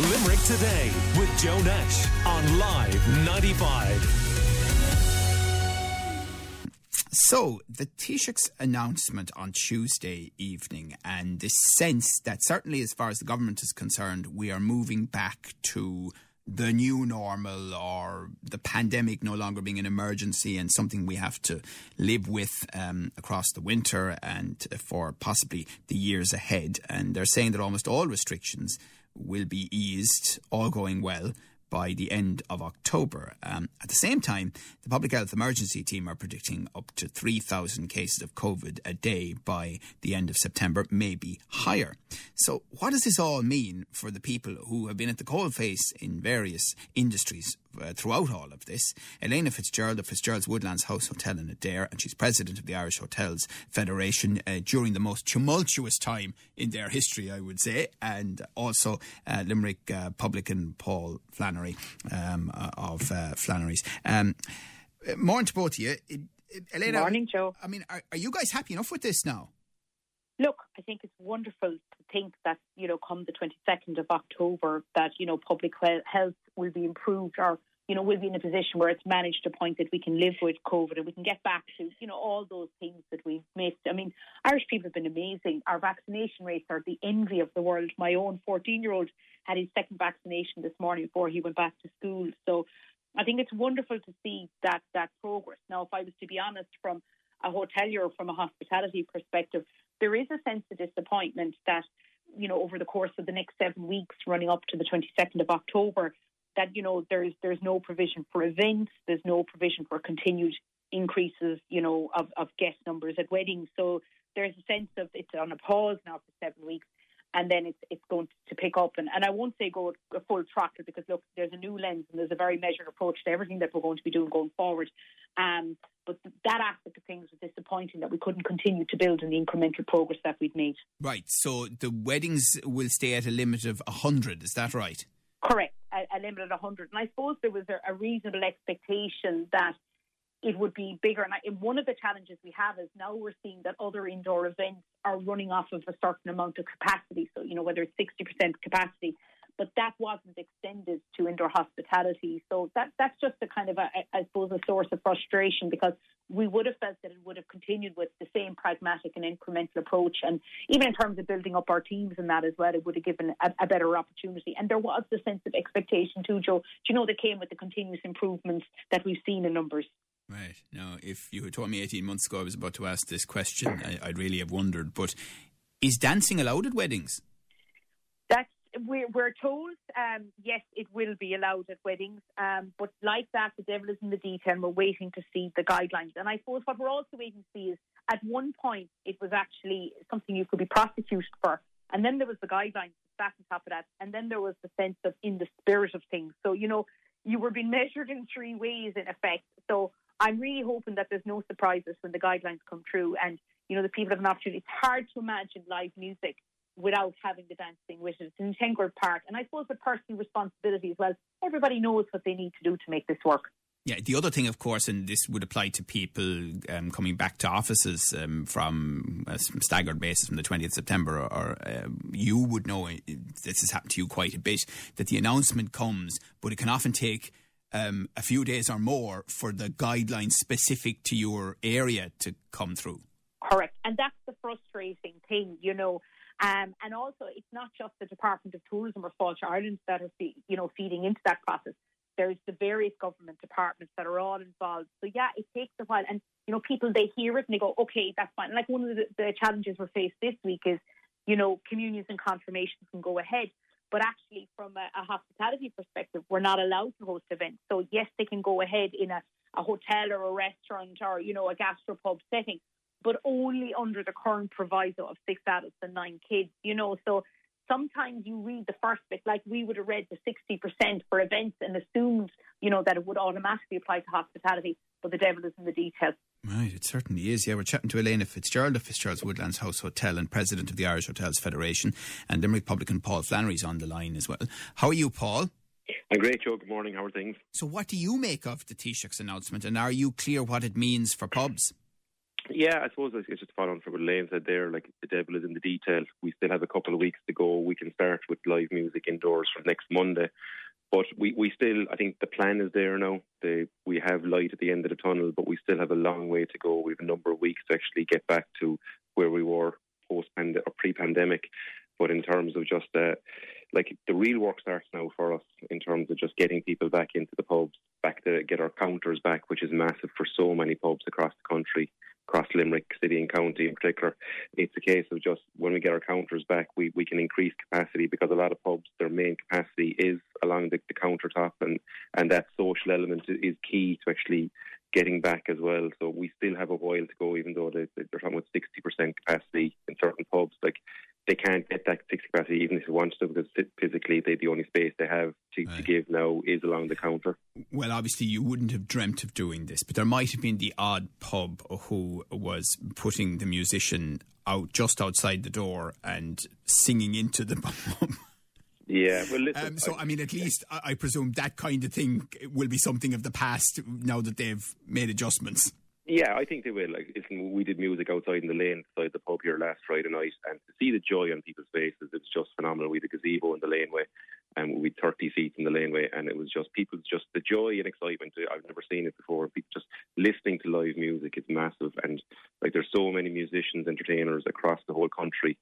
Limerick Today with Joe Nash on Live 95. So, the Taoiseach's announcement on Tuesday evening, and this sense that certainly as far as the government is concerned, we are moving back to the new normal or the pandemic no longer being an emergency and something we have to live with um, across the winter and for possibly the years ahead. And they're saying that almost all restrictions will be eased, all going well by the end of October. Um, at the same time, the Public Health Emergency Team are predicting up to 3,000 cases of COVID a day by the end of September, maybe higher. So, what does this all mean for the people who have been at the coalface in various industries uh, throughout all of this. Elaina Fitzgerald of Fitzgerald's Woodlands House Hotel in Adare, and she's president of the Irish Hotels Federation uh, during the most tumultuous time in their history, I would say, and also uh, Limerick uh, publican Paul Flannery um, uh, of uh, Flannery's. Um, morning to both of you. Elaina, morning, Joe. I mean, are, are you guys happy enough with this now? Look, I think it's wonderful to think that, you know, come the 22nd of October, that, you know, public health will be improved or, you know, we'll be in a position where it's managed to point that we can live with COVID and we can get back to, you know, all those things that we've missed. I mean, Irish people have been amazing. Our vaccination rates are the envy of the world. My own 14 year old had his second vaccination this morning before he went back to school. So I think it's wonderful to see that, that progress. Now, if I was to be honest, from a hotelier, from a hospitality perspective, there is a sense of disappointment that, you know, over the course of the next seven weeks running up to the 22nd of October, that, you know, there's there's no provision for events, there's no provision for continued increases, you know, of, of guest numbers at weddings. So there's a sense of it's on a pause now for seven weeks and then it's it's going to pick up. And, and I won't say go a full throttle because look, there's a new lens and there's a very measured approach to everything that we're going to be doing going forward. Um, but that aspect of things was disappointing that we couldn't continue to build on the incremental progress that we'd made. Right. So the weddings will stay at a limit of hundred. Is that right? Correct. A, a limit of hundred. And I suppose there was a, a reasonable expectation that it would be bigger. And, I, and one of the challenges we have is now we're seeing that other indoor events are running off of a certain amount of capacity. So, you know, whether it's 60% capacity, but that wasn't extended to indoor hospitality. So that that's just a kind of, I suppose, a source of frustration because we would have felt that it would have continued with the same pragmatic and incremental approach. And even in terms of building up our teams and that as well, it would have given a, a better opportunity. And there was the sense of expectation too, Joe. Do you know, that came with the continuous improvements that we've seen in numbers. Right. Now, if you had told me 18 months ago I was about to ask this question, I, would really have wondered. But is dancing allowed at weddings? That's we're, we're told, um, yes, it will be allowed at weddings. Um, but like that, the devil is in the detail. And we're waiting to see the guidelines. And I suppose what we're also waiting to see is at one point it was actually something you could be prosecuted for. And then there was the guidelines back on top of that. And then there was the sense of in the spirit of things. So, you know, you were being measured in three ways in effect. So I'm really hoping that there's no surprises when the guidelines come through and, you know, the people have an opportunity. It's hard to imagine live music without having the dancing with it. It's an integral part. And I suppose the personal responsibility as well. Everybody knows what they need to do to make this work. Yeah, the other thing, of course, and this would apply to people um, coming back to offices um, from a staggered basis from the 20th September, or, uh, you would know uh, this has happened to you quite a bit, that the announcement comes, but it can often take um, a few days or more for the guidelines specific to your area to come through. Correct. And that's the frustrating thing, you know. Um, and also, it's not just the Department of Tourism or Fáilte Ireland that are, you know, feeding into that process. There's the various government departments that are all involved. So yeah, it takes a while. And you know, people they hear it and they go, okay, that's fine. Like one of the, the challenges we're faced this week is, you know, communions and confirmations can go ahead, but actually, from a, a, hospitality perspective, we're not allowed to host events. So yes, they can go ahead in a, a hotel or a restaurant or you know a gastropub setting, but only under the current proviso of six adults and nine kids. You know, so sometimes you read the first bit like we would have read the 60% for events and assumed, you know, that it would automatically apply to hospitality, but the devil is in the details. Right, it certainly is. Yeah, we're chatting to Elaina Fitzgerald of Fitzgerald's Woodlands House Hotel and President of the Irish Hotels Federation, and Limerick Publican Paul Flannery's on the line as well. How are you, Paul? I'm great, Joe. Good morning. How are things? So, what do you make of the Taoiseach's announcement, and are you clear what it means for pubs? Yeah, I suppose it's just following from what Elaine said there. Like the devil is in the detail. We still have a couple of weeks to go. We can start with live music indoors from next Monday, but we, we still, I think the plan is there now. The, we have light at the end of the tunnel, but we still have a long way to go. We have a number of weeks to actually get back to where we were post pandemic or pre-pandemic. But in terms of just uh, like the real work starts now for us in terms of just getting people back into the pubs, back to get our counters back, which is massive for so many pubs across the country across Limerick City and County in particular. It's a case of just when we get our counters back, we, we can increase capacity because a lot of pubs, their main capacity is along the, the countertop, and, and that social element is key to actually getting back as well. So we still have a while to go, even though they, they're talking about 60% capacity in certain pubs. Like they can't get that six capacity even if they want to because physically they, the only space they have to, right. to, give now is along the counter. Well, obviously you wouldn't have dreamt of doing this, but there might have been the odd pub who was putting the musician out just outside the door and singing into the pub. Yeah, well, listen, um, so I, I, mean, at least I, I presume that kind of thing will be something of the past now that they've made adjustments. Yeah, I think they will. Like, listen, we did music outside in the lane beside the pub here last Friday night, and to see the joy on people's faces, it's just phenomenal. We had a gazebo in the laneway, and we had 30 seats in the laneway, and it was just people's just the joy and excitement. Uh, I've never seen it before. People just listening to live music is massive, and like there's so many musicians, entertainers across the whole country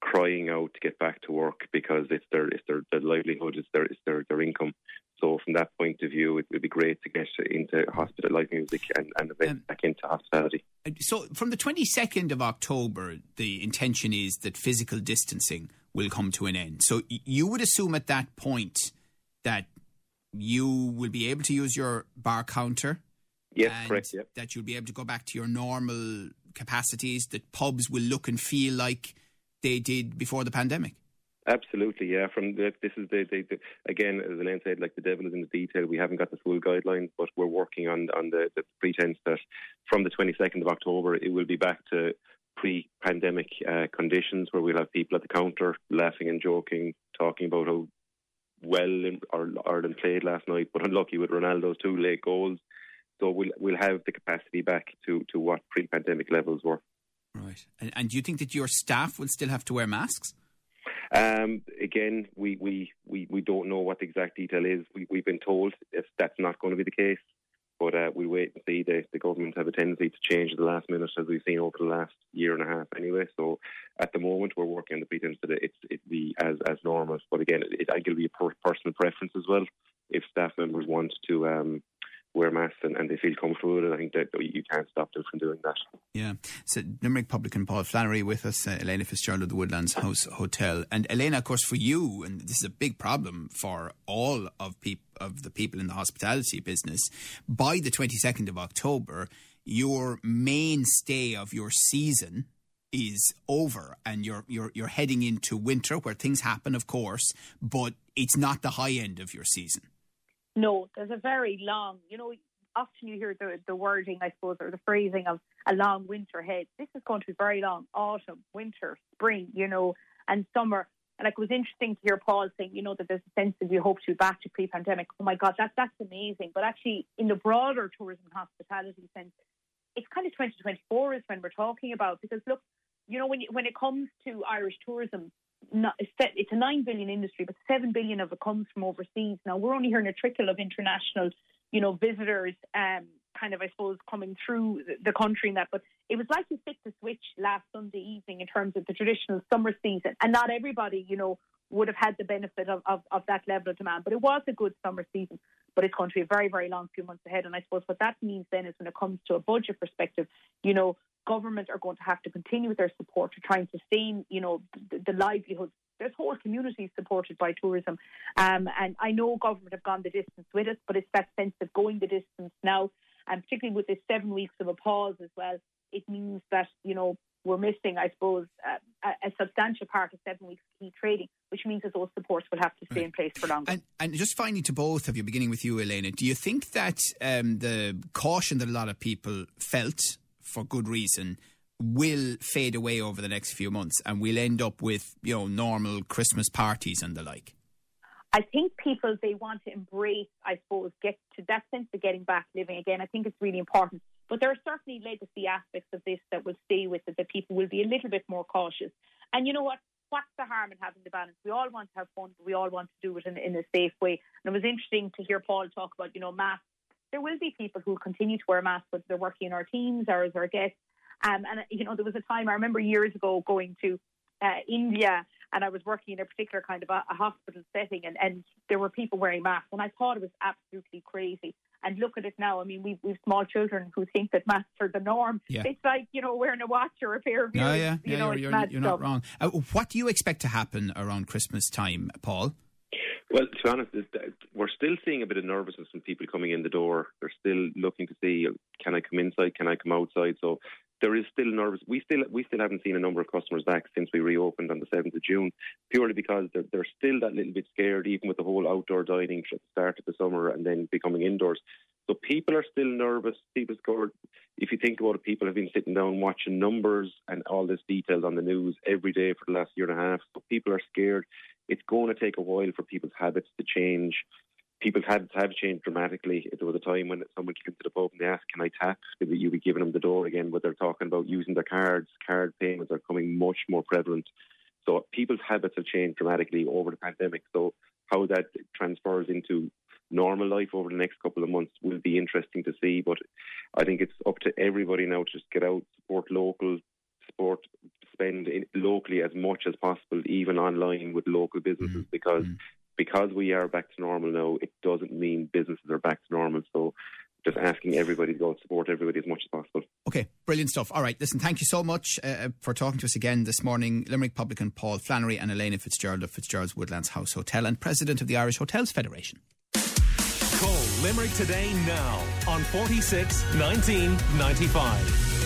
crying out to get back to work because it's their it's their, their livelihood, it's their it's their, their income. So from that point of view, it would be great to get into hospital live music and, and um, back into hospitality. So from the 22nd of October, the intention is that physical distancing will come to an end. So you would assume at that point that you will be able to use your bar counter. Yes, correct. Yep. That you'll be able to go back to your normal capacities. That pubs will look and feel like they did before the pandemic. Absolutely, yeah. From the, this is the, the, the, again, as Elaine said, like the devil is in the detail. We haven't got the full guidelines, but we're working on on the, the pretense that from the 22nd of October it will be back to pre-pandemic uh, conditions, where we'll have people at the counter laughing and joking, talking about how well Ireland played last night, but unlucky with Ronaldo's two late goals. So we'll we'll have the capacity back to to what pre-pandemic levels were. Right. And, and do you think that your staff will still have to wear masks? Um, again, we, we, we, we don't know what the exact detail is. We, we've been told if that's not going to be the case, but uh, we wait and see. The, the government have a tendency to change at the last minute, as we've seen over the last year and a half. Anyway, so at the moment we're working on the pretense that it's it be as as normal. But again, it, I think it'll be a per- personal preference as well. If staff members want to um, wear masks and, and, they feel comfortable with it, I think that you can't stop them from doing that. Yeah. So Limerick Publican Paul Flannery with us, uh, Elaina Fitzgerald of the Woodlands House Hotel. And Elaina, of course, for you, and this is a big problem for all of, peop- of the people in the hospitality business, by the 22nd of October, your mainstay of your season is over and you're you're you're heading into winter where things happen of course but it's not the high end of your season no, there's a very long, you know, often you hear the, the wording, I suppose, or the phrasing of a long winter ahead. This is going to be very long autumn, winter, spring, you know, and summer. And like, it was interesting to hear Paul saying, you know, that there's a sense that we hope to be back to pre-pandemic. Oh my God, that, that's amazing. But actually, in the broader tourism and hospitality sense, it's kind of 2024 is when we're talking about because look, you know, when you, when it comes to Irish tourism, it's a nine billion industry, but seven billion of it comes from overseas. Now we're only hearing a trickle of international, you know, visitors, um, kind of I suppose coming through the country and that. But it was like you flicked the switch last Sunday evening in terms of the traditional summer season, and not everybody, you know, would have had the benefit of, of, of that level of demand. But it was a good summer season. But it's going to be a very, very long few months ahead. And I suppose what that means then is when it comes to a budget perspective, you know, government are going to have to continue with their support to try and sustain, you know, the, the livelihoods. There's whole communities supported by tourism. Um, and I know government have gone the distance with us, but it's that sense of going the distance now, and particularly with this seven weeks of a pause as well, it means that, you know, we're missing, I suppose, uh, a, substantial part of seven weeks key trading, which means that those supports will have to stay right. in place for longer. And, and, just finally, to both of you, beginning with you, Elaina, do you think that um, the caution that a lot of people felt for good reason will fade away over the next few months and we'll end up with, you know, normal Christmas parties and the like? I think people they want to embrace, I suppose, get to that sense of getting back living again. I think it's really important But there are certainly legacy aspects of this that will stay with it, that people will be a little bit more cautious. And you know what? What's the harm in having the balance? We all want to have fun, we all want to do it in, in a safe way. And it was interesting to hear Paul talk about, you know, masks. There will be people who continue to wear masks, but they're working in our teams or as our guests. Um, and, you know, there was a time I remember years ago going to uh, India and I was working in a particular kind of a, a hospital setting and, and there were people wearing masks and I thought it was absolutely crazy. And look at it now. I mean, we've, we've small children who think that masks are the norm. Yeah. It's like, you know, wearing a watch or a pair of ears. Yeah, yeah, you yeah. know, you're, you're, you're not wrong. Uh, what do you expect to happen around Christmas time, Paul? Well, to be honest, it- uh, we're still seeing a bit of nervousness from people coming in the door. They're still looking to see, can I come inside? Can I come outside? So there is still nervous. We still we still haven't seen a number of customers back since we reopened on the seventh of June, purely because they're, they're still that little bit scared, even with the whole outdoor dining at the start of the summer and then becoming indoors. So people are still nervous. People scored. If you think about it, people have been sitting down watching numbers and all this details on the news every day for the last year and a half. So people are scared. It's going to take a while for people's habits to change. People's habits have changed dramatically. There was a time when someone came to the pub and they asked, "Can I tap?" You'd be giving them the door again, but they're talking about using their cards. Card payments are coming much more prevalent. So people's habits have changed dramatically over the pandemic. So how that transfers into normal life over the next couple of months will be interesting to see. But I think it's up to everybody now to just get out, support local, support, spend in, locally as much as possible, even online with local businesses, mm-hmm. because mm-hmm. because we are back to normal now. It doesn't mean businesses are back to normal. So. Just asking everybody to go and support everybody as much as possible. Okay, brilliant stuff. All right, listen, thank you so much uh, uh for talking to us again this morning. Limerick publican Paul Flannery and Elaina Fitzgerald of Fitzgerald's Woodlands House Hotel and President of the Irish Hotels Federation. Call Limerick today now on 46 19 95.